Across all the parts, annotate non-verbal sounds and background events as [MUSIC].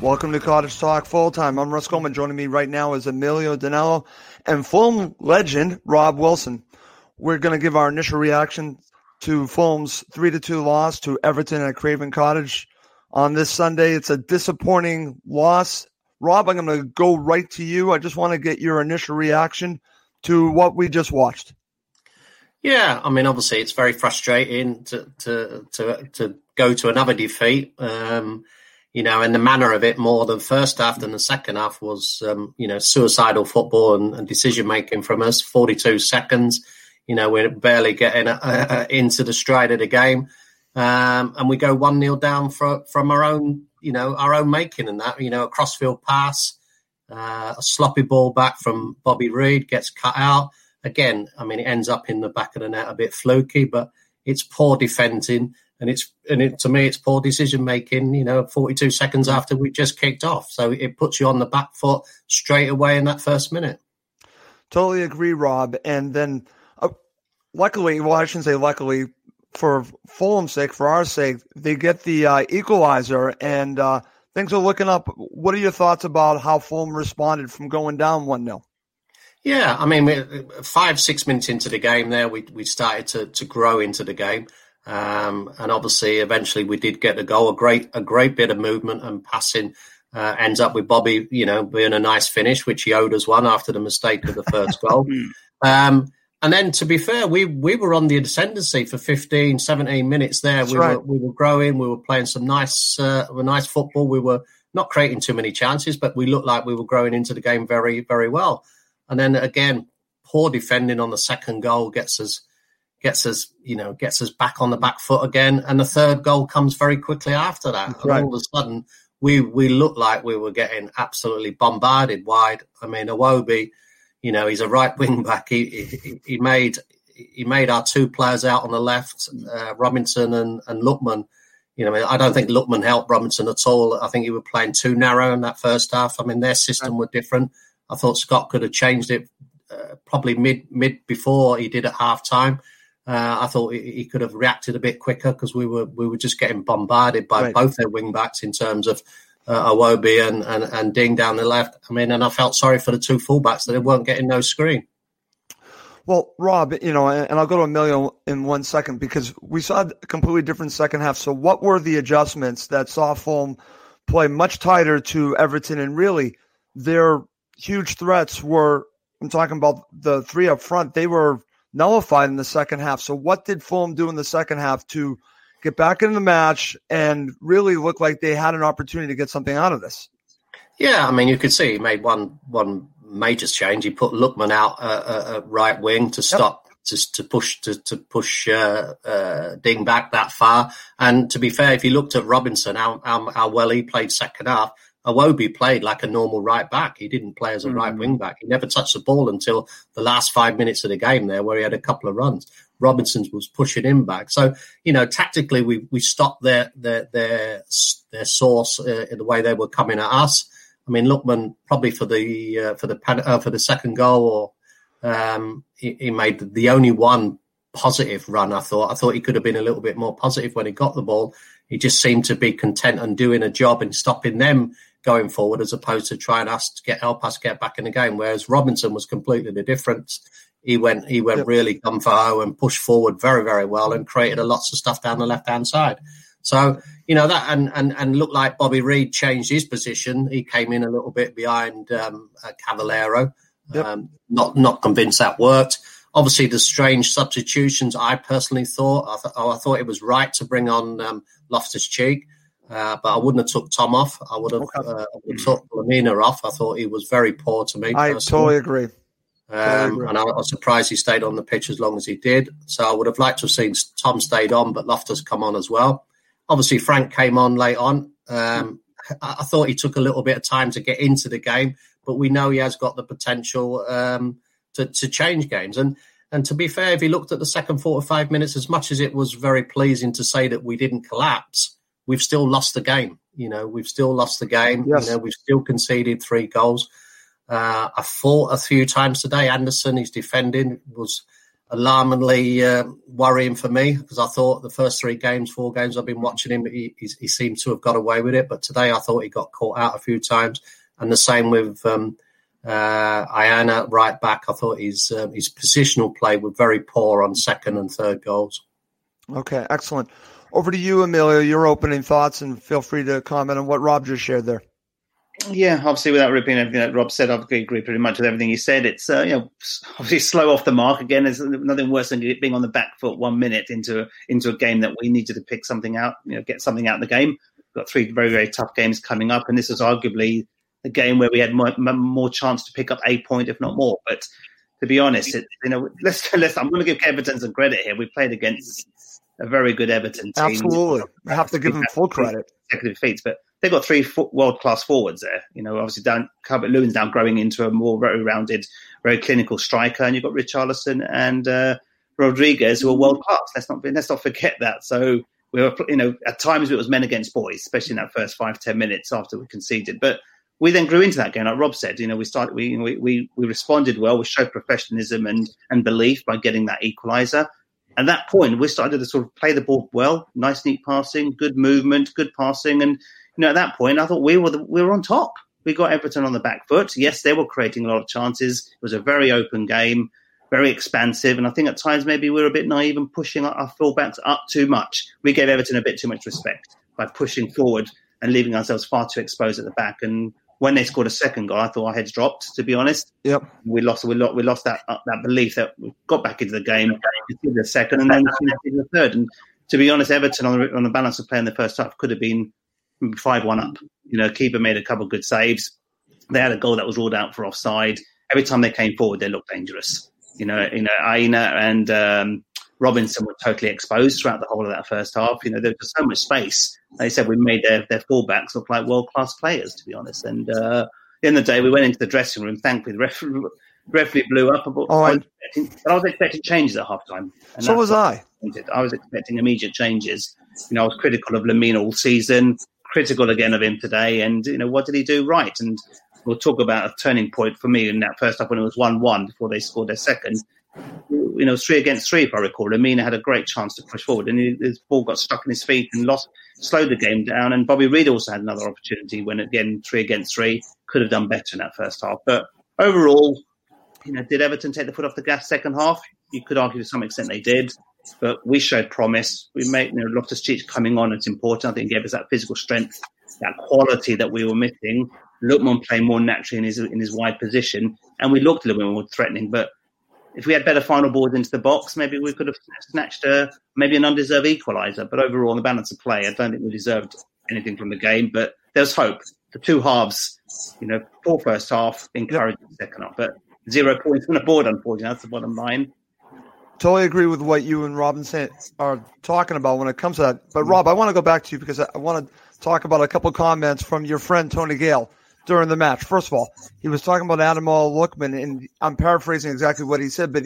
Welcome to Cottage Talk Full Time. I'm Russ Coleman. Joining me right now is Emilio Danello and Fulham legend Rob Wilson. We're going to give our initial reaction to Fulham's 3 to 2 loss to Everton at Craven Cottage on this Sunday. It's a disappointing loss. Rob, I'm going to go right to you. I just want to get your initial reaction to what we just watched. Yeah, I mean, obviously, it's very frustrating to to to, to go to another defeat. Um, you know, and the manner of it more than first half than the second half was, um, you know, suicidal football and, and decision making from us. 42 seconds, you know, we're barely getting uh, uh, into the stride of the game. Um, and we go 1 0 down for, from our own, you know, our own making and that, you know, a crossfield pass, uh, a sloppy ball back from Bobby Reid gets cut out. Again, I mean, it ends up in the back of the net a bit fluky, but it's poor defending and it's and it, to me it's poor decision making. You know, 42 seconds after we just kicked off, so it puts you on the back foot straight away in that first minute. Totally agree, Rob. And then, uh, luckily, well, I shouldn't say luckily for Fulham's sake, for our sake, they get the uh, equalizer, and uh, things are looking up. What are your thoughts about how Fulham responded from going down one 0 Yeah, I mean, five six minutes into the game, there we we started to to grow into the game. Um, and obviously, eventually, we did get a goal. A great, a great bit of movement and passing uh, ends up with Bobby, you know, being a nice finish, which he owed us one after the mistake of the first goal. [LAUGHS] Um, and then, to be fair, we we were on the ascendancy for 15, 17 minutes there. That's we right. were we were growing. We were playing some nice, uh, nice football. We were not creating too many chances, but we looked like we were growing into the game very, very well. And then again, poor defending on the second goal gets us gets us, you know, gets us back on the back foot again. And the third goal comes very quickly after that. Right. And all of a sudden, we we looked like we were getting absolutely bombarded wide. I mean, Iwobi, you know, he's a right [LAUGHS] wing back. He, he he made he made our two players out on the left, uh, Robinson and and Lookman. You know, I don't think Lookman helped Robinson at all. I think he was playing too narrow in that first half. I mean, their system were different. I thought Scott could have changed it uh, probably mid mid before he did at half time. Uh, I thought he, he could have reacted a bit quicker because we were we were just getting bombarded by Right. both their wing backs in terms of uh, Iwobi and, and and Digne down the left. I mean, and I felt sorry for the two fullbacks that they weren't getting no screen. Well, Rob, you know, and and I'll go to Emilio in one second because we saw a completely different second half. So, what were the adjustments that saw Fulham play much tighter to Everton and really their huge threats were. I'm talking about the three up front. They were nullified in the second half. So, what did Fulham do in the second half to get back in the match and really look like they had an opportunity to get something out of this? Yeah, I mean, you could see he made one one major change. He put Lookman out uh, uh, uh right wing to stop. Yep. To, to push to, to push uh, uh, Digne back that far, and to be fair, if you looked at Robinson, how, how, how well he played second half, Iwobi played like a normal right back. He didn't play as a mm. right wing back. He never touched the ball until the last five minutes of the game there, where he had a couple of runs. Robinson was pushing him back. So you know, tactically, we we stopped their their their their source uh, in the way they were coming at us. I mean, Lookman probably for the uh, for the uh, for the second goal, or um, he, he made the only one positive run. I thought I thought he could have been a little bit more positive when he got the ball. He just seemed to be content on doing a job and stopping them going forward as opposed to trying us to get help us get back in the game. Whereas Robinson was completely the difference. He went he went yep. really gun for ho and pushed forward very very well and created a lots of stuff down the left hand side. So you know that and and and looked like Bobby Reid changed his position. He came in a little bit behind um, uh, Yep. Um, not not convinced that worked. Obviously, the strange substitutions. I personally thought I, th- oh, I thought it was right to bring on um, Loftus Cheek. Uh, but I wouldn't have took Tom off. I would have, okay. uh, would have took Lemina off. I thought he was very poor to me. I totally agree. Um, totally And I, was surprised he stayed on the pitch as long as he did. So I would have liked to have seen Tom stayed on, but Loftus come on as well. Obviously, Frank came on late on. Um, I, I, thought he took a little bit of time to get into the game, but we know he has got the potential um, to, to change games. And and to be fair, if he looked at the second four or five minutes, as much as it was very pleasing to say that we didn't collapse, we've still lost the game. You know, we've still lost the game. Yes. You know, we've still conceded three goals. Uh, I fought a few times today. Andersen, he's defending, was alarmingly uh, worrying for me because I thought the first three games, four games I've been watching him, he, he, seemed to have got away with it. But today I thought he got caught out a few times. And the same with um, uh, Aina right back. I thought his, uh, his positional play was very poor on second and third goals. Okay, excellent. Over to you, Emilio, your opening thoughts, and feel free to comment on what Rob just shared there. Yeah, obviously, without repeating everything that Rob said, I agree pretty much with everything he said. It's uh, you know obviously slow off the mark again. There's nothing worse than being on the back foot one minute into into a game that we needed to pick something out, you know, get something out of the game. We've got three very very tough games coming up, and this is arguably the game where we had more, more chance to pick up a point, if not more. But to be honest, it, you know, [LAUGHS] let's, let's I'm going to give Everton some credit here. We played against a very good Everton team. Absolutely, I have to give them full credit. Consecutive feats, but they've got three world class forwards there. You know, obviously down Calvert Lewin's now growing into a more very rounded, very clinical striker, and you've got Richarlison and uh, Rodriguez who are world class. Let's not let's not forget that. So we were, you know, at times it was men against boys, especially in that first five ten minutes after we conceded, but. We then grew into that game, like Rob said. You know, we started, we, we, we, we responded well. We showed professionalism and, and belief by getting that equaliser at that point, we started to sort of play the ball well, nice, neat passing, good movement, good passing, and you know, at that point, I thought we were the, we were on top. We got Everton on the back foot. Yes, they were creating a lot of chances. It was a very open game, very expansive, and I think at times maybe we were a bit naive and pushing our fullbacks up too much. We gave Everton a bit too much respect by pushing forward and leaving ourselves far too exposed at the back. And when they scored a second goal, I thought our heads dropped. To be honest, yep, we lost. We lost. We lost that uh, that belief that we got back into the game, the second, and then the third. And to be honest, Everton on the, on the balance of play in the first half could have been five one up. You know, keeper made a couple of good saves. They had a goal that was ruled out for offside. Every time they came forward, they looked dangerous. You know, you know, Aina and um, Robinson were totally exposed throughout the whole of that first half. You know, there was so much space. They said we made their, their fullbacks look like world class players, to be honest. And uh, the the day, we went into the dressing room. Thankfully, the referee, referee blew up. But, oh, I, was expecting, I was expecting changes at half time. So was I. I was expecting immediate changes. You know, I was critical of Lemina all season, critical again of him today. And, you know, what did he do right? And we'll talk about a turning point for me in that first half when it was 1 1 before they scored their second you know, three against three, if I recall. Lemina had a great chance to push forward, and his ball got stuck in his feet and lost, slowed the game down. And Bobby Reid also had another opportunity when, again, three against three, could have done better in that first half. But overall, you know, did Everton take the foot off the gas second half? You could argue to some extent they did, but we showed promise. We made, you know, Loftus Cheek coming on. It's important. I think it gave us that physical strength, that quality that we were missing. Lookman playing more naturally in his in his wide position, and we looked a little bit more threatening. But if we had better final balls into the box, maybe we could have snatched a maybe an undeserved equaliser. But overall, the balance of play, I don't think we deserved anything from the game. But there's hope. The two halves, you know, poor first half, encouraging second half, but zero points on the board. Unfortunately, that's the bottom line. Totally agree with what you and Robinson are talking about when it comes to that. But Rob, I want to go back to you because I want to talk about a couple comments from your friend Tony Gale during the match. First of all, he was talking about Ademola Lookman, and I'm paraphrasing exactly what he said, but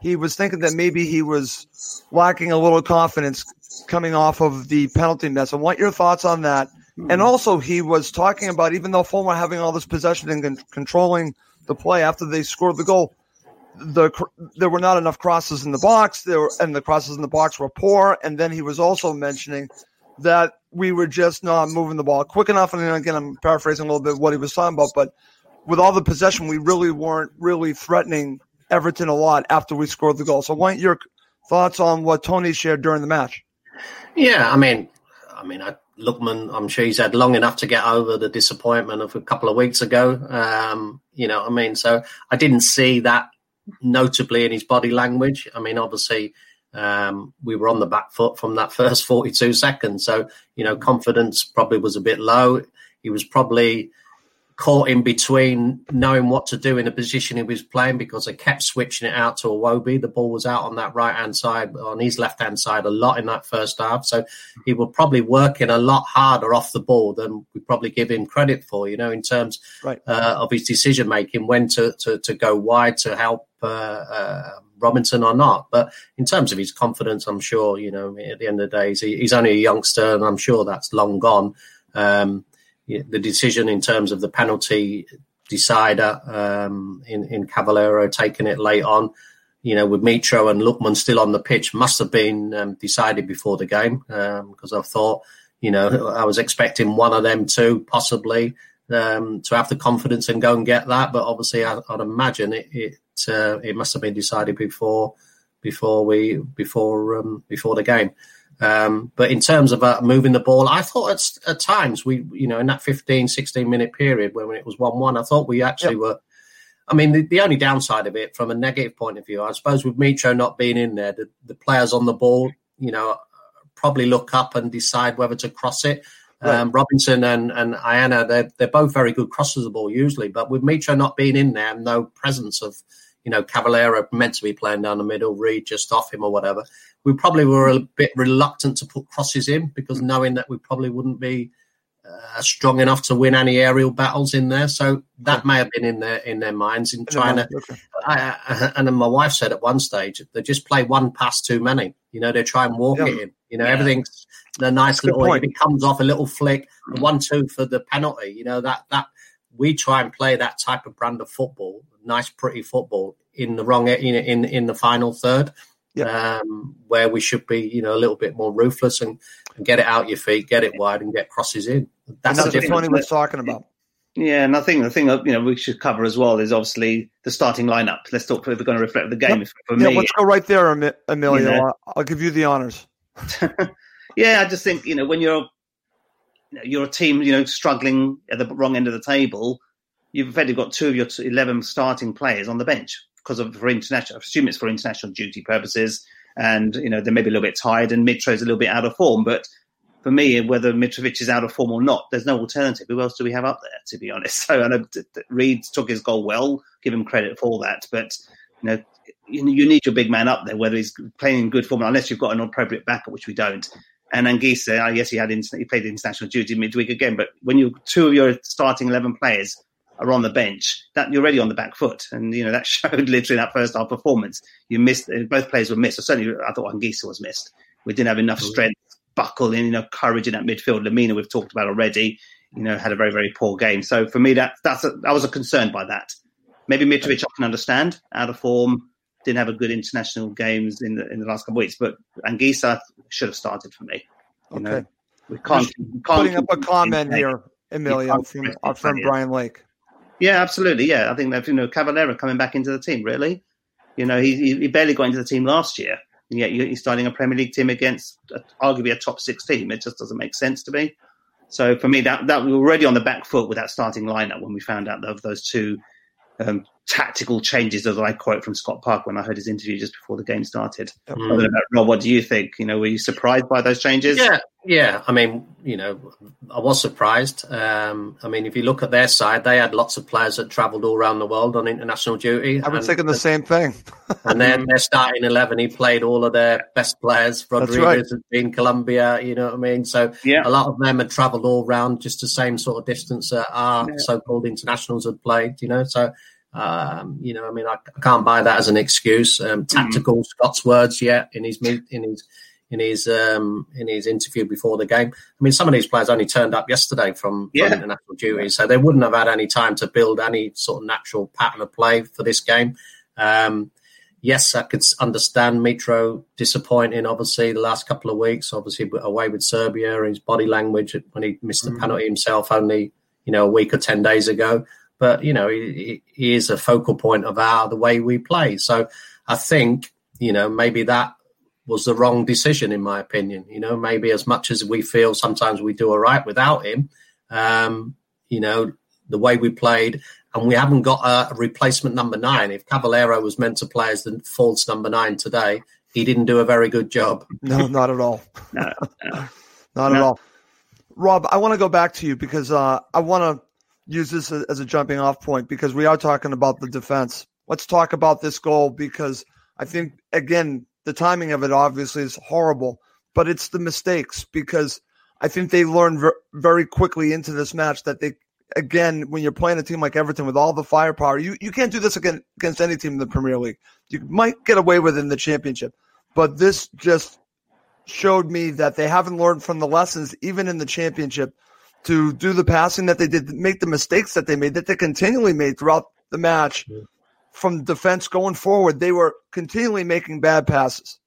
he was thinking that maybe he was lacking a little confidence coming off of the penalty mess. I want your thoughts on that. And hmm. also, he was talking about even though Fulham having all this possession and con- controlling the play after they scored the goal, the there were not enough crosses in the box. There were, and the crosses in the box were poor. And then he was also mentioning that we were just not moving the ball quick enough. And again, I'm paraphrasing a little bit what he was talking about, but with all the possession, we really weren't really threatening Everton a lot after we scored the goal. So, what your thoughts on what Tony shared during the match? Yeah, I mean, I mean, I, Lookman, I'm sure he's had long enough to get over the disappointment of a couple of weeks ago. Um, you know, I mean, so I didn't see that notably in his body language. I mean, obviously, um, we were on the back foot from that [LAUGHS] first 42 seconds. So, you know, confidence probably was a bit low. He was probably caught in between knowing what to do in the position he was playing because they kept switching it out to Iwobi. The ball was out on that right hand side, on his left hand side a lot in that first half. So he was probably working a lot harder off the ball than we probably give him credit for, you know, in terms right. uh, of his decision making, when to, to, to, go wide to help uh, uh, Robinson or not. But in terms of his confidence, I'm sure, you know, at the end of the day, he's, he's only a youngster and I'm sure that's long gone. Um, the decision in terms of the penalty decider um, in in Cavaleiro taking it late on, you know, with Mitro and Lookman still on the pitch, must have been um, decided before the game because um, I thought, you know, I was expecting one of them two possibly um, to have the confidence and go and get that, but obviously I, would imagine it it, uh, it must have been decided before before we before um, before the game. Um, but in terms of uh, moving the ball, I thought at, at, times we, you know, in that 15, 16 minute period when it was 1 1, I thought we actually yep. were. I mean, the, the, only downside of it from a negative point of view, I suppose with Mitro not being in there, the, the players on the ball, you know, probably look up and decide whether to cross it. Right. Um, Robinson and, and Aina, they're, they're both very good crossers of the ball usually, but with Mitro not being in there, no presence of, you know, Cavaleiro meant to be playing down the middle, Reid just off him or whatever we probably were a bit reluctant to put crosses in because knowing that we probably wouldn't be uh, strong enough to win any aerial battles in there. So that may have been in their in their minds in trying to. I, and then my wife said at one stage they just play one pass too many. You know, they try and walk yeah. it in. You know, yeah. everything's a nice That's little. It comes off a little flick, one two for the penalty. You know that that we try and play that type of brand of football, nice, pretty football in the wrong in in in the final third um, where we should be, you know, a little bit more ruthless and, and get it out your feet, get it wide, and get crosses in. That's, that's what Tony was talking about. Yeah, and I think the thing that you know we should cover as well is obviously the starting lineup. Let's talk if we're going to reflect the game. Yep. For yeah, me, let's go right there, Emilio. You know, I'll give you the honors. [LAUGHS] yeah, I just think you know when you're you know, you're a team you know struggling at the wrong end of the table, you've effectively got two of your eleven starting players on the bench because of for international. I assume it's for international duty purposes, and you know they may be a little bit tired, and Mitro's a little bit out of form. But for me, whether Mitrovic is out of form or not, there's no alternative. Who else do we have up there? To be honest, [LAUGHS] so I know Reid took his goal well. Give him credit for that, but you know. You, need your big man up there, whether he's playing in good form, unless you've got an appropriate backup, which we don't. And Anguissa, yes, he had he played international duty midweek again, but when you two of your starting eleven players are on the bench, that you're already on the back foot. And, you know, that [LAUGHS] showed literally that first half performance. You missed, both players were missed. Certainly, I thought Anguissa was missed. We didn't have enough mm-hmm. strength, buckle in, you know, courage in that midfield. Lemina, we've talked about already, you know, had a very, very poor game. So for me, that that's a, I was a concerned by that. Maybe Mitrovic I can understand, out of form, didn't have a good international games in the in the last couple of weeks, but Anguissa should have started for me. You okay. know, we can't, we can't putting up a comment here, Emilio, from, uh, from Brian Lake. Yeah, absolutely. Yeah, I think that you know Cavaleiro coming back into the team. Really, you know, he he barely got into the team last year, and yet he's starting a Premier League team against a, arguably a top six team. It just doesn't make sense to me. So for me, that that we were already on the back foot with that starting lineup when we found out of those two um, tactical changes, as I quote from Scott Park when I heard his interview just before the game started. Mm. Rob, what do you think? You know, were you surprised by those changes? Yeah, yeah. I mean, you know, I was surprised. Um, I mean, if you look at their side, they had lots of players that travelled all around the world on international duty. I was thinking the same thing. and then [LAUGHS] their starting eleven, he played all of their best players. Rodriguez right. has been Colombia. You know what I mean? So yeah. a lot of them had travelled all around just the same sort of distance that our yeah. so-called internationals had played. You know, so um, you know, I mean, I, I, can't buy that as an excuse. Um, mm-hmm. tactical mm-hmm. Scott's words, yeah, in his in his in his um, in his interview before the game. I mean, some of these players only turned up yesterday from, yeah. from international duty, so they wouldn't have had any time to build any sort of natural pattern of play for this game. Um, yes, I could understand Mitro disappointing. Obviously, the last couple of weeks, obviously away with Serbia, his body language when he missed the mm-hmm. penalty himself only you know a week or ten days ago but you know he, he is a focal point of our the way we play. So I think you know maybe that was the wrong decision in my opinion. You know maybe as much as we feel sometimes we do all right without him, um, you know the way we played. And we haven't got a replacement number nine. If Cavaleiro was meant to play as the false number nine today, he didn't do a very good job. No, not at all. [LAUGHS] no, no. not no. at all. Rob, I want to go back to you because uh, I want to use this as a jumping off point because we are talking about the defense. Let's talk about this goal because I think, again, the timing of it obviously is horrible, but it's the mistakes because I think they learned ver- very quickly into this match that they, again, when you're playing a team like Everton with all the firepower, you, you can't do this again against any team in the Premier League. You might get away with it in the championship, but this just showed me that they haven't learned from the lessons, even in the championship to do the passing that they did, make the mistakes that they made, that they continually made throughout the match from defense going forward. They were continually making bad passes.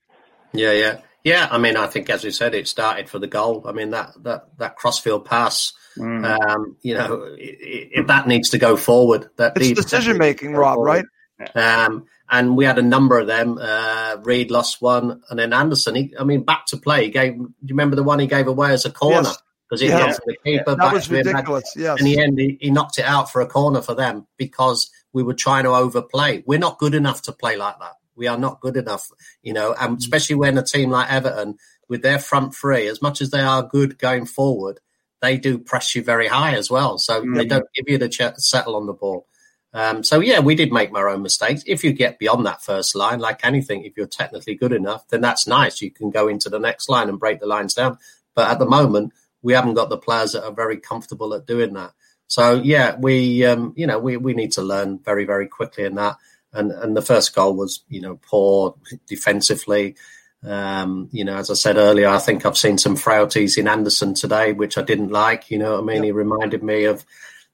Yeah, yeah. Yeah, I mean, I think as we said, it started for the goal. I mean, that that that crossfield pass, mm. um, you know, if that needs to go forward, that it's decision making, Rob, forward. right? Um, and we had a number of them. Uh, Reid lost one, and then Andersen. He, I mean, back to play. He gave. Do you remember the one he gave away as a corner? Yes because he yeah. the keeper. That was ridiculous. Yes. In the end, he, he, knocked it out for a corner for them because we were trying to overplay. We're not good enough to play like that. We are not good enough, you know, and mm. especially when a team like Everton, with their front three, as much as they are good going forward, they do press you very high as well. So mm. they don't give you the ch- settle on the ball. Um, so yeah, we did make our own mistakes. If you get beyond that first line, like anything, if you're technically good enough, then that's nice. You can go into the next line and break the lines down. But at the moment, we haven't got the players that are very comfortable at doing that. So yeah, we um, you know we, we need to learn very very quickly in that. And and the first goal was you know poor defensively. Um, you know, as I said earlier, I think I've seen some frailties in Andersen today, which I didn't like. You know what I mean? He reminded me of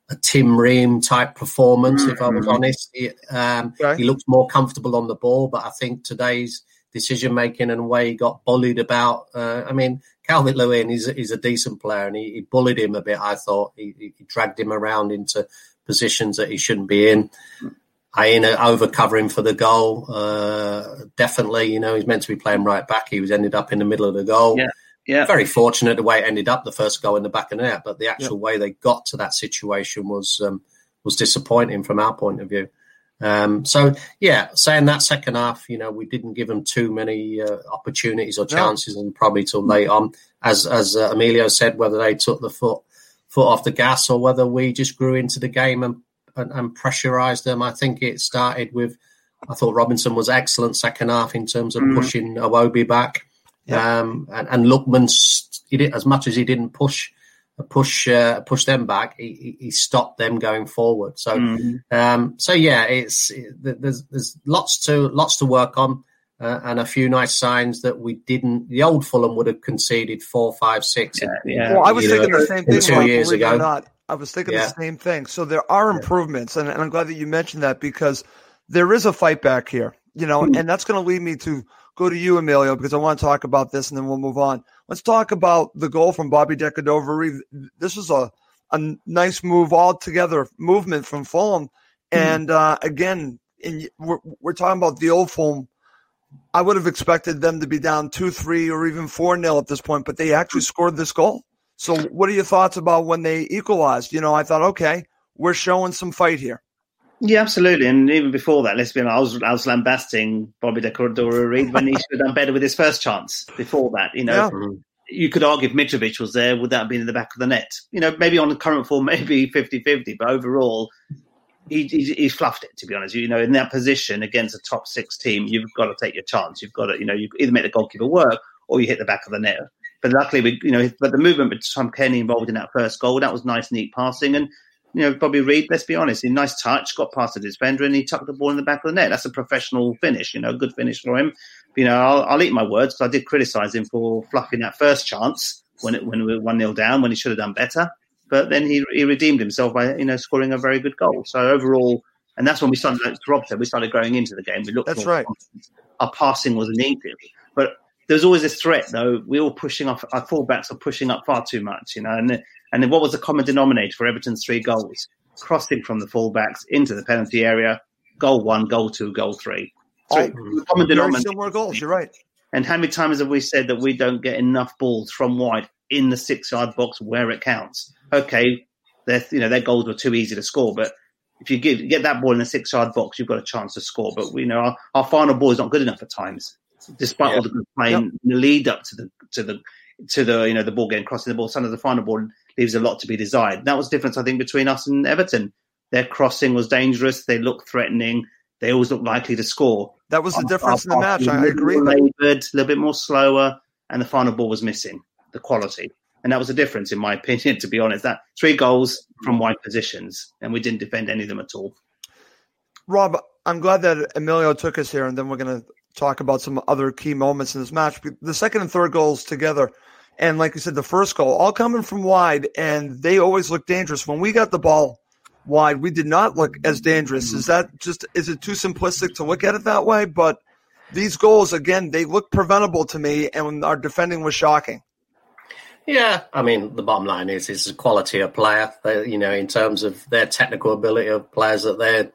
a Tim Ream type performance, mm-hmm. if I was mm-hmm. honest. He, um, he looks more comfortable on the ball, but I think today's decision making and the way he got bullied about. Uh, I mean, Calvert Lewin is he's a decent player, and he, he, bullied him a bit. I thought he, he, dragged him around into positions that he shouldn't be in. Aina over covering for the goal. Uh, definitely, you know, he's meant to be playing right back. He was ended up in the middle of the goal. Yeah. Yeah. Very fortunate the way it ended up, the first goal in the back of the net, but the actual yeah. way they got to that situation was um, was disappointing from our point of view. Um, so yeah, saying that second half, you know, we didn't give them too many uh, opportunities or chances, no. and probably till late on, as as uh, Emilio said, whether they took the foot foot off the gas or whether we just grew into the game and and, and pressurised them. I think it started with. I thought Robinson was excellent second half in terms of mm. pushing Iwobi back, yeah. um, and, and Lookman, he did as much as he didn't push push uh, push them back, he, he, stopped them going forward. So mm-hmm. um, so yeah, it's there's there's lots to lots to work on. Uh, and a few nice signs that we didn't. The old Fulham would have conceded four, five, six. Yeah, yeah. Well, I was thinking know, the same thing two years ago. Not. I was thinking yeah. the same thing. So there are improvements, and, and, I'm glad that you mentioned that because there is a fight back here. You know, mm-hmm. and that's going to lead me to go to you, Emilio, because I want to talk about this, and then we'll move on. Let's talk about the goal from Bobby Decordova. This is a, a nice move altogether, movement from Fulham. Mm-hmm. And uh, again, in, we're, we're talking about the old Fulham. I would have expected them to be down 2 3 or even 4 0 at this point, but they actually scored this goal. So, what are your thoughts about when they equalized? You know, I thought, okay, we're showing some fight here. Yeah, absolutely. And even before that, let's be honest, I was, I was lambasting Bobby de Cordova-Reid [LAUGHS] when he should have done better with his first chance before that. You know, yeah. you could argue if Mitrovic was there, would that have been in the back of the net? You know, maybe on the current form, [LAUGHS] maybe 50-50, but overall, he, he, he, fluffed it, to be honest. You know, in that position against a top six team, you've got to take your chance. You've got to, you know, you either make the goalkeeper work or you hit the back of the net. But luckily, we, you know, but the movement with Tom Cairney involved in that first goal, that was nice, neat passing. And you know, Bobby Reid, let's be honest, a nice touch, got past the defender, and he tucked the ball in the back of the net. That's a professional finish, you know, good finish for him. You know, I'll, I'll eat my words because I did criticise him for fluffing that first chance when it, when we were 1 0 down, when he should have done better. But then he, he redeemed himself by, you know, scoring a very good goal. So overall, and that's when we started, like Rob said, we started growing into the game. We looked That's right. Our passing was needed. But there's always this threat, though. We were pushing off, our fullbacks are pushing up far too much, you know, and and then what was the common denominator for Everton's three goals? Crossing from the fullbacks into the penalty area, goal one, goal two, goal three. So oh, common denominator. Similar goals. You're right. And how many times have we said that we don't get enough balls from wide in the six-yard box where it counts? Okay, their you know their goals were too easy to score, but if you give, get that ball in the six-yard box, you've got a chance to score. But we know our, our final ball is not good enough at times, despite yeah. all the good playing yep. the lead up to the to the to the you know the ball getting crossing the ball. Some of the final ball leaves a lot to be desired. That was the difference, I think, between us and Everton. Their crossing was dangerous. They looked threatening. They always looked likely to score. That was the difference our, in the match. I agree. Labored, a little bit more slower, and the final ball was missing the quality. And that was the difference, in my [LAUGHS] opinion, to be honest. That three goals from wide positions, and we didn't defend any of them at all. Rob, I'm glad that Emilio took us here, and then we're going to talk about some other key moments in this match. The second and third goals together and like you said, the first goal, all coming from wide, and they always look dangerous. When we got the ball wide, we did not look as dangerous. Is that just is it too simplistic to look at it that way? But these goals, again, they look preventable to me, and our defending was shocking. Yeah, I mean, the bottom line is it's the quality of player. You know, in terms of their technical ability of players that they're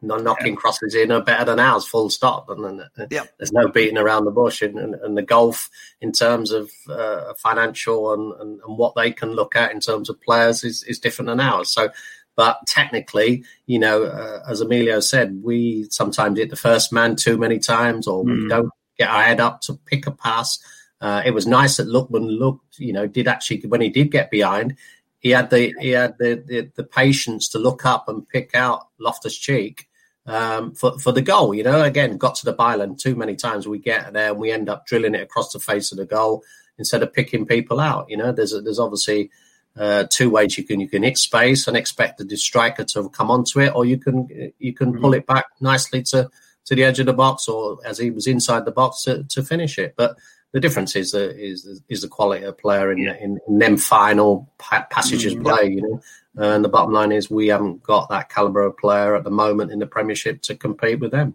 knocking yeah. crosses in are better than ours, full stop. And, and yeah. there's no beating around the bush. And, and, and the golf, in terms of uh, financial and, and, and, what they can look at in terms of players, is, is different than ours. So, but technically, you know, uh, as Emilio said, we sometimes hit the first man too many times, or mm. we hmm. don't get our head up to pick a pass. Uh, it was nice that Lookman looked, you know, did actually when he did get behind, he had the he had the, the, the patience to look up and pick out Loftus Cheek um, for for the goal. You know, again, got to the byline too many times. We get there and we end up drilling it across the face of the goal instead of picking people out. You know, there's a, there's obviously uh, two ways you can you can hit space and expect the striker to come onto it, or you can you can pull it back nicely to to the edge of the box, or as he was inside the box to, to finish it. But the difference is the is is the quality of player in, yeah. in, in, them final pa- passages mm, play. You know, and the bottom line is we haven't got that caliber of player at the moment in the Premiership to compete with them.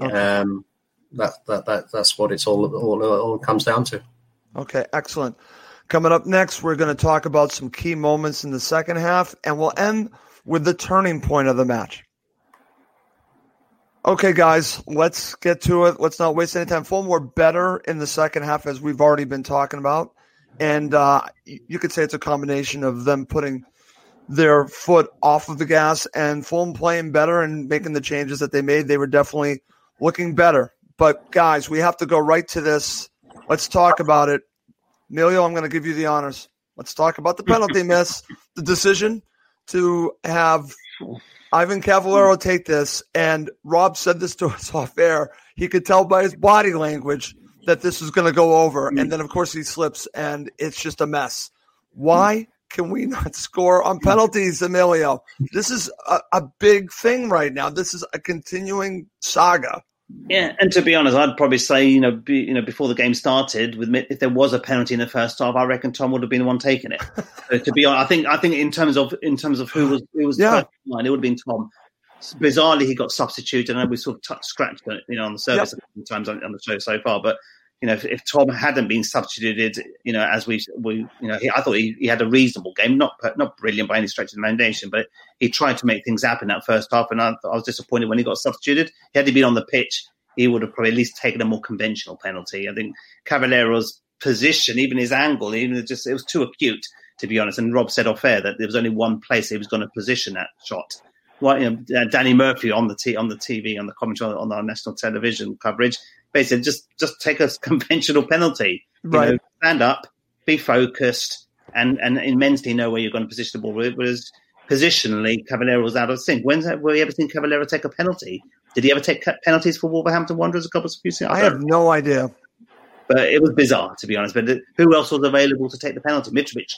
Okay. Um, that, that that that's what it's all all all comes down to. Okay, excellent. Coming up next, we're going to talk about some key moments in the second half, and we'll end with the turning point of the match. Okay, guys, let's get to it. Let's not waste any time. Fulham were better in the second half, as we've already been talking about. And uh, you could say it's a combination of them putting their foot off of the gas and Fulham playing better and making the changes that they made. They were definitely looking better. But, guys, we have to go right to this. Let's talk about it. Emilio, I'm going to give you the honors. Let's talk about the penalty miss, the decision to have Ivan Cavaleiro take this, and Rob said this to us [LAUGHS] off air. He could tell by his body language that this is going to go over, and hmm. then of course he slips, and it's just a mess. Why can we [LAUGHS] not score on penalties, Emilio? This is a, a big thing right now. This is a continuing saga. Yeah, and to be honest, I'd probably say you know, be, you know, before the game started, with if there was a penalty in the first half, I reckon Tom would have been the one taking it. [LAUGHS] so to be honest, I think I think in terms of in terms of who was who was yeah. line, it would have been Tom. Bizarrely, he got substituted, and we sort of touched, scratched, you know, on the surface yep. times on, on the show so far. But you know, if, if, Tom hadn't been substituted, you know, as we, we you know, he, I thought he, he, had a reasonable game, not not brilliant by any stretch of the imagination, but he tried to make things happen that first half, and I, I, was disappointed when he got substituted. He had he been on the pitch, he would have probably at least taken a more conventional penalty. I think Cavaleiro's position, even his angle, even just it was too acute. to be honest. And Rob said off air that there was only one place he was going to position that shot. Well, you know, uh, Danny Murphy on the t- on the TV on the commentary on our national television coverage basically just just take a [LAUGHS] conventional penalty. You know, stand up, be focused, and and immensely know where you're going to position the ball. Whereas positionally, Cavaleiro was out of sync. When's that, were you ever seen Cavaleiro take a penalty? Did he ever take penalties for Wolverhampton Wanderers a couple of seasons? I have no idea. but it was bizarre to be honest. But who else was available to take the penalty? Mitrovic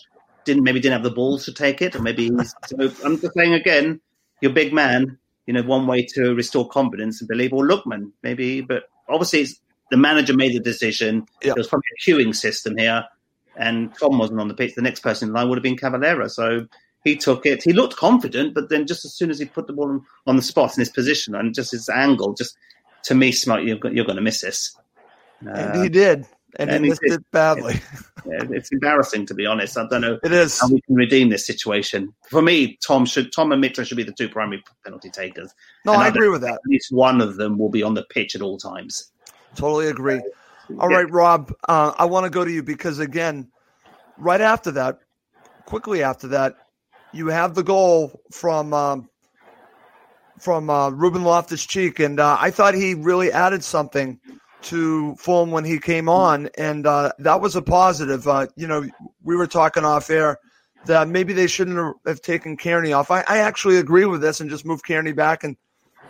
didn't maybe didn't have the balls to take it, or maybe he's, so I'm just saying again, your big man. You know, one way to restore confidence and believe, or Lookman maybe, but obviously it's, the manager made the decision. Yeah. There was probably a queuing system here, and Tom wasn't on the pitch. The next person in line would have been Cavaleiro, so he took it. He looked confident, but then just as soon as he put the ball on, on the spot in his position and just his angle, just to me, smart, you're, you're going to miss this. And Uh, he did, and, and he he missed did. it badly. yeah, it's embarrassing to be honest. I don't know It is. how we can redeem this situation. For me, Tom should Tom and Mitro should be the two primary penalty takers. No, And I agree with that. At least one of them will be on the pitch at all times. Totally agree. All right, Rob, uh, I want to go to you because, again, right after that, quickly after that, you have the goal from um, from uh, Ruben Loftus Cheek, and uh, I thought he really added something to Fulham when he came on, and uh, that was a positive. Uh, you know, we were talking off air that maybe they shouldn't have- taken Cairney off. I, I actually agree with this and just move Cairney back and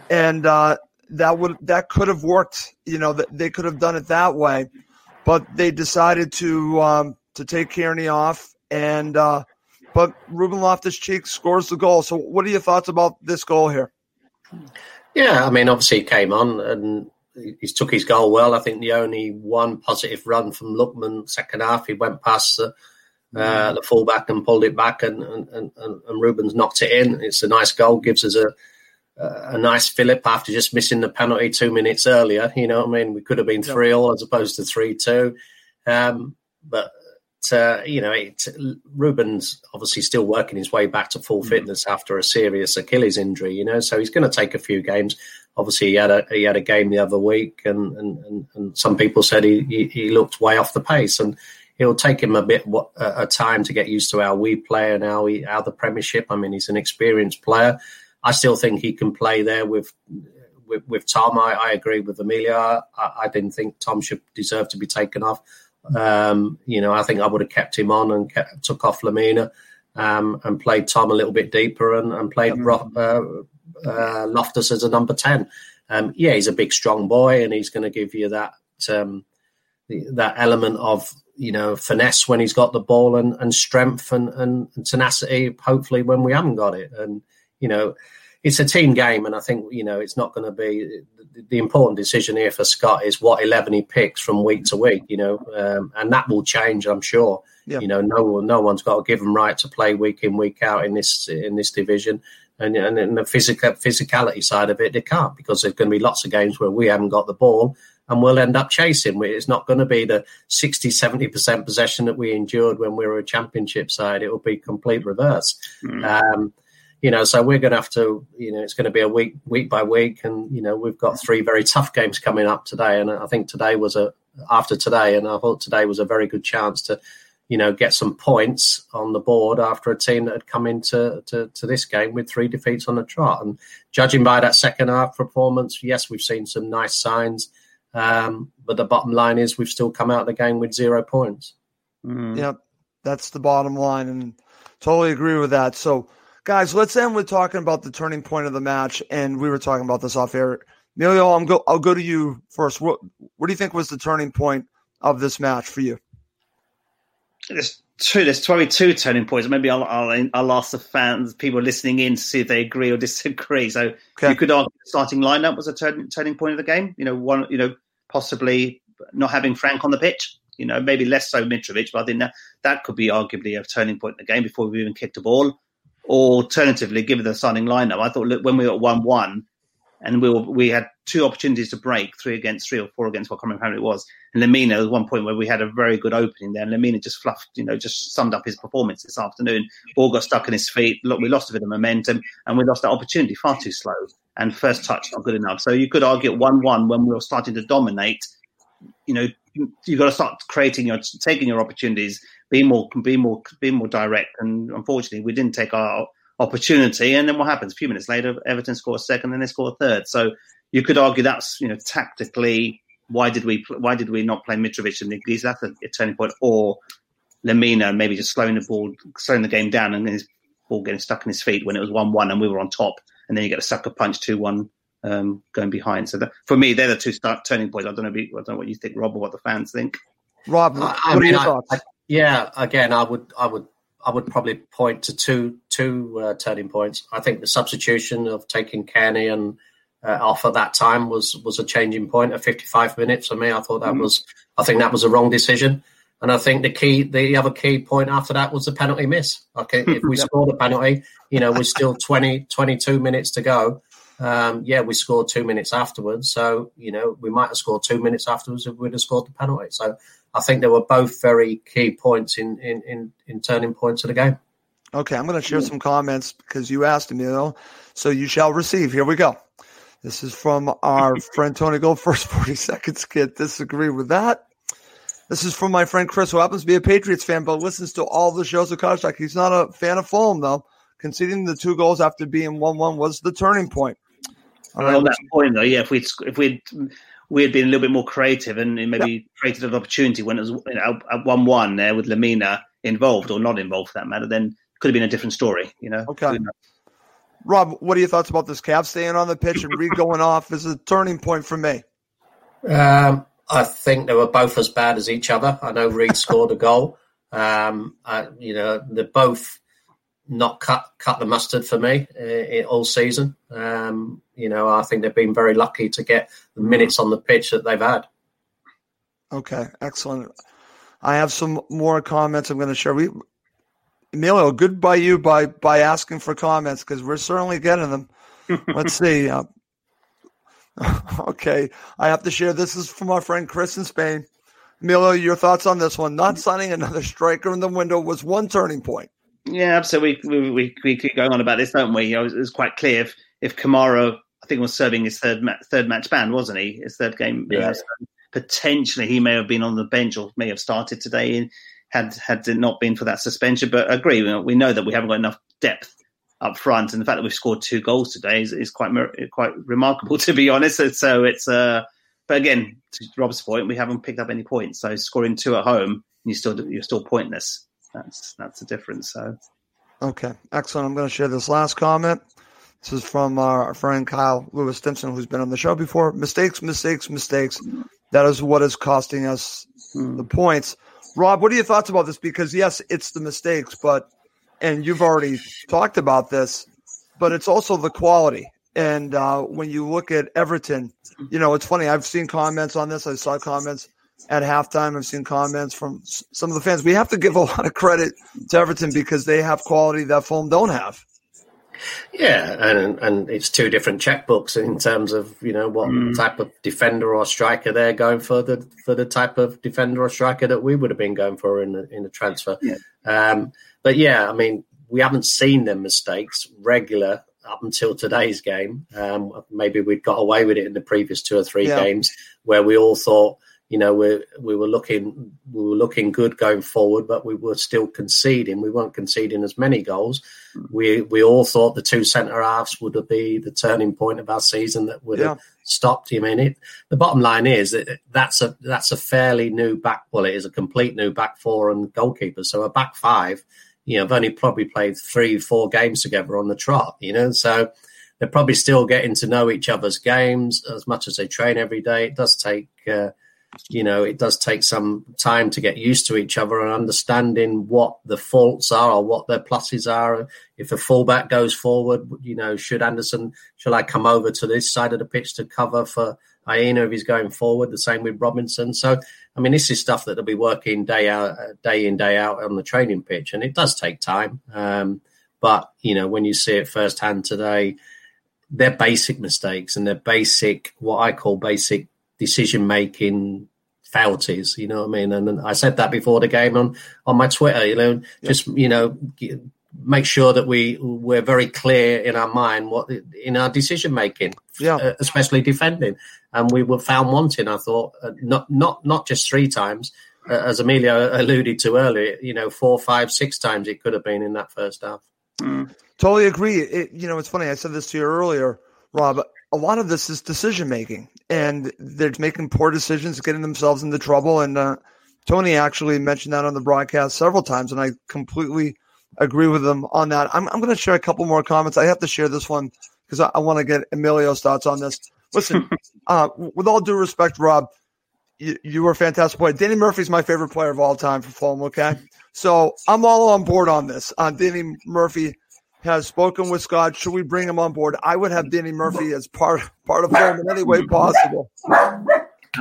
and uh, that would that could have worked. You know, they could have done it that way, but they decided to um, to take Cairney off, and uh, but Ruben Loftus Cheek scores the goal. So, what are your thoughts about this goal here? Yeah, I mean, obviously he came on and he took his goal well. I think the only one positive run from Lookman second half, he went past the, uh, the fullback and pulled it back, and, and, and, and Rubens knocked it in. It's a nice goal, gives us a a nice fillip after just missing the penalty two minutes earlier. You know what I mean? We could have been 3 all as opposed to 3 2. Um, but, uh, you know, it, Ruben's obviously still working his way back to full fitness after a serious Achilles injury, you know, so he's going to take a few games. Obviously, he had a he had a game the other week, and and, and, and some people said he, he, he looked way off the pace, and it'll take him a bit what, a, a time to get used to how we play and how we how the Premiership. I mean, he's an experienced player. I still think he can play there with with, with Tom. I, I agree with Emilio. I, I didn't think Tom should deserve to be taken off. Um, you know, I think I would have kept him on and kept, took off Lemina um, and played Tom a little bit deeper and, and played Ro- uh, uh, Loftus as a number 10. Um, yeah, he's a big, strong boy and he's going to give you that um, that element of, you know, finesse when he's got the ball and, and strength and, and tenacity, hopefully, when we haven't got it. And, you know, it's a team game, and I think you know it's not going to be the important decision here for Scott is what eleven he picks from week to week. You know, um, and that will change, I'm sure. Yeah. You know, no one, no one's got to give him right to play week in, week out in this in this division, and and in the physical physicality side of it, they can't because there's going to be lots of games where we haven't got the ball. And we'll end up chasing. It's not going to be the 60, 70% possession that we endured when we were a championship side. It will be complete reverse. Um, you know, so we're going to have to, you know, it's going to be a week, week by week, and you know, we've got three very tough games coming up today, and I think today was a after today, and I thought today was a very good chance to, you know, get some points on the board after a team that had come into to, to this game with three defeats on the trot, and judging by that second half performance, yes, we've seen some nice signs, um, but the bottom line is we've still come out of the game with zero points. Mm. Yep, that's the bottom line, and totally agree with that. So, guys, let's end with talking about the turning point of the match, and we were talking about this off air. Emilio, I'm go. I'll go to you first. What What do you think was the turning point of this match for you? There's two. There's probably two turning points. Maybe I'll, I'll I'll ask the fans, people listening in, to see if they agree or disagree. So Okay. you could argue the starting lineup was a turn, turning point of the game. You know, one. You know, possibly not having Frank on the pitch. You know, maybe less so Mitrovic, but I think that that could be arguably a turning point in the game before we even kicked a ball. Or alternatively, given the starting lineup, I thought look, when we were one one, and we were, we had two opportunities to break, three against three or four against what how it was. And Lemina, was one point where we had a very good opening there, and Lemina just fluffed, you know, just summed up his performance this afternoon. Ball got stuck in his feet. Look, we lost a bit of momentum, and we lost that opportunity far too slow. And first touch not good enough. So you could argue at one one when we were starting to dominate. You know, you've got to start creating your taking your opportunities, be more be more be more direct. And unfortunately, we didn't take our opportunity. And then what happens? A few minutes later, Everton score a second, and they score a third. So you could argue that's you know tactically why did we why did we not play Mitrovic and Is That's a, a turning point, or Lemina maybe just slowing the ball, slowing the game down, and then his ball getting stuck in his feet when it was one one and we were on top, and then you get a sucker punch two one um, going behind. So that, for me, they're the two start turning points. I don't know. I don't know what you think, Rob, or what the fans think. Rob, I, I mean, I, I, yeah, again, I would, I would, I would probably point to two two uh, turning points. I think the substitution of taking Cairney and uh, off at that time was was a changing point at 55 minutes for me. I thought that mm. was, I think that was a wrong decision. And I think the key, the other key point after that was the penalty miss. Okay, if we [LAUGHS] scored a penalty, you know, we're still 20, 22 minutes to go. Um, yeah, we scored two minutes afterwards. So, you know, we might have scored two minutes afterwards if we'd have scored the penalty. So I think they were both very key points in, in, in, in turning points of the game. Okay, I'm going to share some comments because you asked me, you know, so you shall receive. Here we go. This is from our [LAUGHS] friend Tony Gold. First 40 seconds kid. Disagree with that. This is from my friend Chris, who happens to be a Patriots fan, but listens to all the shows of College He's not a fan of Fulham, though. Conceding the two goals after being one-one was the turning point. On that point, though, yeah, if we'd if we'd we had been a little bit more creative and maybe yeah. created an opportunity when it was you know, at one-one there with Lemina involved or not involved for that matter, then could have been a different story. You know. Okay. Rob, what are your thoughts about this Cav staying on the pitch and [LAUGHS] Reid going off This is a turning point for me? Um, I think they were both as bad as each other. I know Reid scored a goal. Um, I, you know, they're both not cut cut the mustard for me uh, all season. Um, you know, I think they've been very lucky to get the minutes on the pitch that they've had. Okay, excellent. I have some more comments I'm going to share. We Emilio, good by you by by asking for comments because we're certainly getting them. [LAUGHS] Let's see. Uh, [LAUGHS] okay, I have to share. This is from our friend Chris in Spain. Emilio, your thoughts on this one? Not signing another striker in the window was one turning point. Yeah, absolutely. We, we, we keep going on about this, don't we? It was, it was quite clear if, if Kamara, I think, was serving his third ma- third match ban, wasn't he? His third game. Yeah. So potentially, he may have been on the bench or may have started today had had it not been for that suspension. But I agree, we know that we haven't got enough depth up front, and the fact that we've scored two goals today is, is quite quite remarkable, [LAUGHS] to be honest. So it's uh, but again, to Rob's point, we haven't picked up any points. So scoring two at home, you still you're still pointless. That's that's the difference. So okay, excellent. I'm going to share this last comment. This is from our friend Kyle Lewis Stimson, who's been on the show before. Mistakes, mistakes, mistakes. That is what is costing us hmm. the points. Rob, what are your thoughts about this? Because yes, it's the mistakes, but and you've already talked about this, but it's also the quality. And uh, when you look at Everton, you know, it's funny. I've seen comments on this. I saw comments at halftime. I've seen comments from some of the fans. We have to give a [LAUGHS] lot of credit to Everton because they have quality that Fulham don't have. Yeah, and and it's two different checkbooks in terms of you know what mm. type of defender or striker they're going for the for the type of defender or striker that we would have been going for in the, in the transfer. Yeah. Um, but yeah, I mean, we haven't seen them mistakes regular up until today's game. Um, maybe we got away with it in the previous two or three yeah. games where we all thought you know, we we were looking we were looking good going forward, but we were still conceding. We weren't conceding as many goals. We we all thought the two centre halves would be the turning point of our season that would yeah. have stopped him in it. The bottom line is that that's a that's a fairly new back. Well, it is a complete new back four and goalkeeper. So a back five, you know, have only probably played three four games together on the trot. You know, so they're probably still getting to know each other's games as much as they train every day. It does take. Uh, you know, it does take some time to get used to each other and understanding what the faults are or what their pluses are. If a fullback goes forward, you know, should Andersen, shall I come over to this side of the pitch to cover for Aina if he's going forward? The same with Robinson. So, I mean, this is stuff that they'll be working day out, day in, day out on the training pitch, and it does take time. Um, but you know, when you see it firsthand today, they're basic mistakes and they're basic, what I call basic decision making faculties. You know what I mean? And, I said that before the game on on my Twitter. You know, just you know, make sure that we we're very clear in our mind what in our decision making, Yeah. uh, especially defending. And we were found wanting. I thought uh, not not not just three times, uh, as Emilio alluded to earlier. You know, four, five, six times it could have been in that first half. Totally agree. It, you know, it's funny. I said this to you earlier, Rob. A lot of this is decision making, and they're making poor decisions, getting themselves into trouble. And uh, Tony actually mentioned that on the broadcast several times, and I completely agree with him on that. I'm, I'm going to share a couple more comments. I have to share this one because I, I want to get Emilio's thoughts on this. Listen, [LAUGHS] uh, with all due respect, Rob, you, you were a fantastic player. Danny Murphy's my favorite player of all time for Fulham. Okay, so I'm all on board on this. Uh, Danny Murphy has spoken with Scott. Should we bring him on board? I would have Danny Murphy as part part of Fulham in any way possible.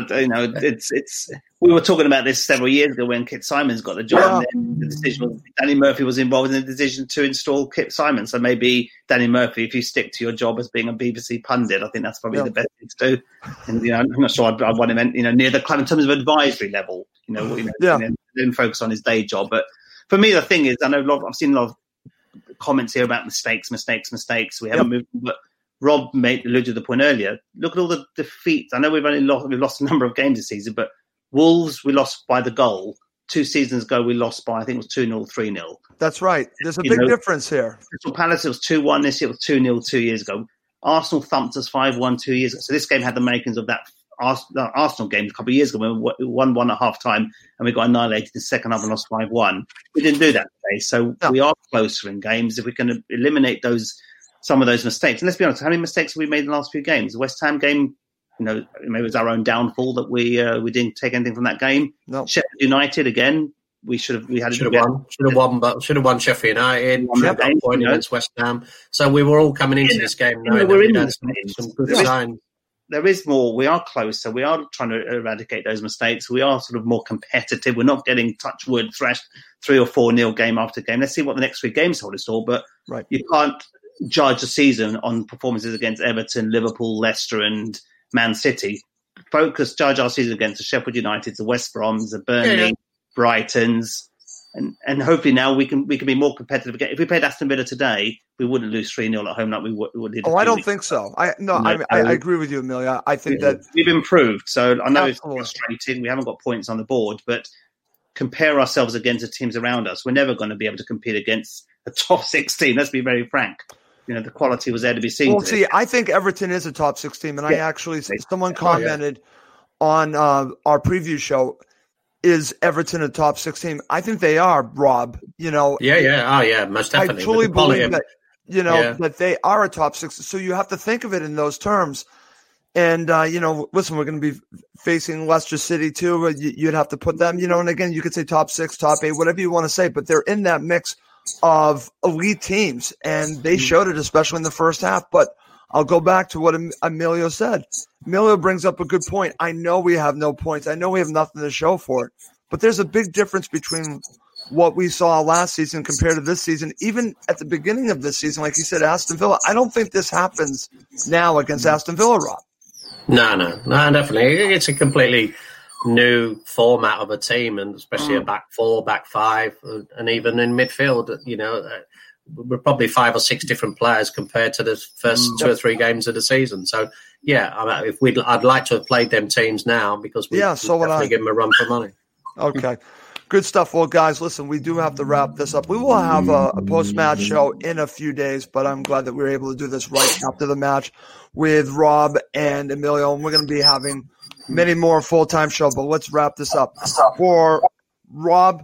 you know, it's it's. We were talking about this several years ago when Kit Symons got the job. Yeah. And then the decision was Danny Murphy was involved in the decision to install Kit Symons. So maybe Danny Murphy, if you stick to your job as being a BBC pundit, I think that's probably Yeah. the best thing to do. And you know, I'm not sure I'd, I'd want him, you know, near the club in terms of advisory level. You know, you know, Yeah. then focus on his day job. But for me, the thing is, I know a lot, I've seen a lot of comments here about mistakes, mistakes, mistakes. We haven't moved, but Rob made alluded to the point earlier. Look at all the defeats. I know we've only lost we've lost a [LAUGHS] number of games this season, but Wolves we lost by the goal. Two seasons ago we lost by I think it was two 0 three 0 That's right. There's a You big know- difference here. Crystal Palace it was two one. This year it was two 0 two years ago. Arsenal thumped us five one two years ago. So this game had the makings of that Ars- uh, Arsenal game a couple of years ago when we won one at half time and we got annihilated in the second half and lost five one. We didn't do that today, so No. we are closer in games if we can eliminate those some of those mistakes. And let's be honest, how many mistakes have we made in the last few games? The West Ham game, you know, maybe it was our own downfall that we uh, we didn't take anything from that game. No. Sheffield United again, we should have we had Should have won. Should have won. But should have won Sheffield United. Won Should have that got a point you know. against West Ham. So we were all coming into Yeah. this game Yeah, knowing we're that in we had some, some good Yeah. signs. There is more. We are closer. We are trying to eradicate those mistakes. We are sort of more competitive. We're not getting touch wood thrashed three or four nil game after game. Let's see what the next three games hold us all. But Right. you can't judge a season on performances against Everton, Liverpool, Leicester, and Man City. Focus, judge our season against the Sheffield United, the West Broms, the Burnley, Yeah, yeah. Brightons. And, and hopefully now we can we can be more competitive again. If we played Aston Villa today, we wouldn't lose three 0 at home like we would. we a Oh, I don't weeks think so. I no, No, I, I, no. I agree with you, Emilio. I think that we've improved. So I know Absolutely. it's frustrating. We haven't got points on the board, but compare ourselves against the teams around us. We're never going to be able to compete against a top six team. Let's be very frank. You know, the quality was there to be seen. Well, see, I think Everton is a top six team, and I Yeah. actually someone commented on uh, our preview show. Is Everton a top six team? I think they are, Rob. You know, Yeah, yeah, oh yeah, most definitely. I truly With the quality believe that you know Yeah. that they are a top six. So you have to think of it in those terms. And uh, you know, listen, we're going to be facing Leicester City too. but You'd have to put them, you know. And again, you could say top six, top eight, whatever you want to say, but they're in that mix of elite teams, and they showed it, especially in the first half. But I'll go back to what Em- Emilio said. Emilio brings up a good point. I know we have no points. I know we have nothing to show for it, but there's a big difference between what we saw last season compared to this season. Even at the beginning of this season, like you said, Aston Villa. I don't think this happens now against Aston Villa, Rob. No, no, no, definitely. It's a completely new format of a team, and especially a Mm. back four, back five, and even in midfield. You know, uh, we're probably five or six different players compared to the first Mm. two or three games of the season. So, yeah, I mean, if we, I'd like to have played them teams now because we, Yeah, so would I. give them a run for money. Okay. Good stuff. Well, guys, listen, we do have to wrap this up. We will have a, a post match show in a few days, but I'm glad that we were able to do this right after the match with Rob and Emilio. And we're going to be having many more full time shows, but let's wrap this up. For Rob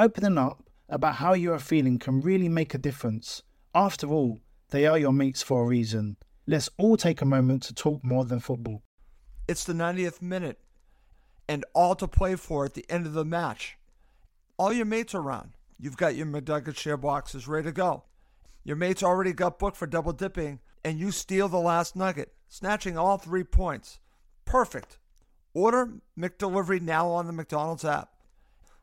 Opening up about how you are feeling can really make a difference. After all, they are your mates for a reason. Let's all take a moment to talk more than football. It's the 90th minute and all to play for at the end of the match. All your mates are around. you've got your McNugget share boxes ready to go. Your mates already got booked for double dipping, and you steal the last nugget, snatching all three points. Perfect. Order McDelivery now on the McDonald's app.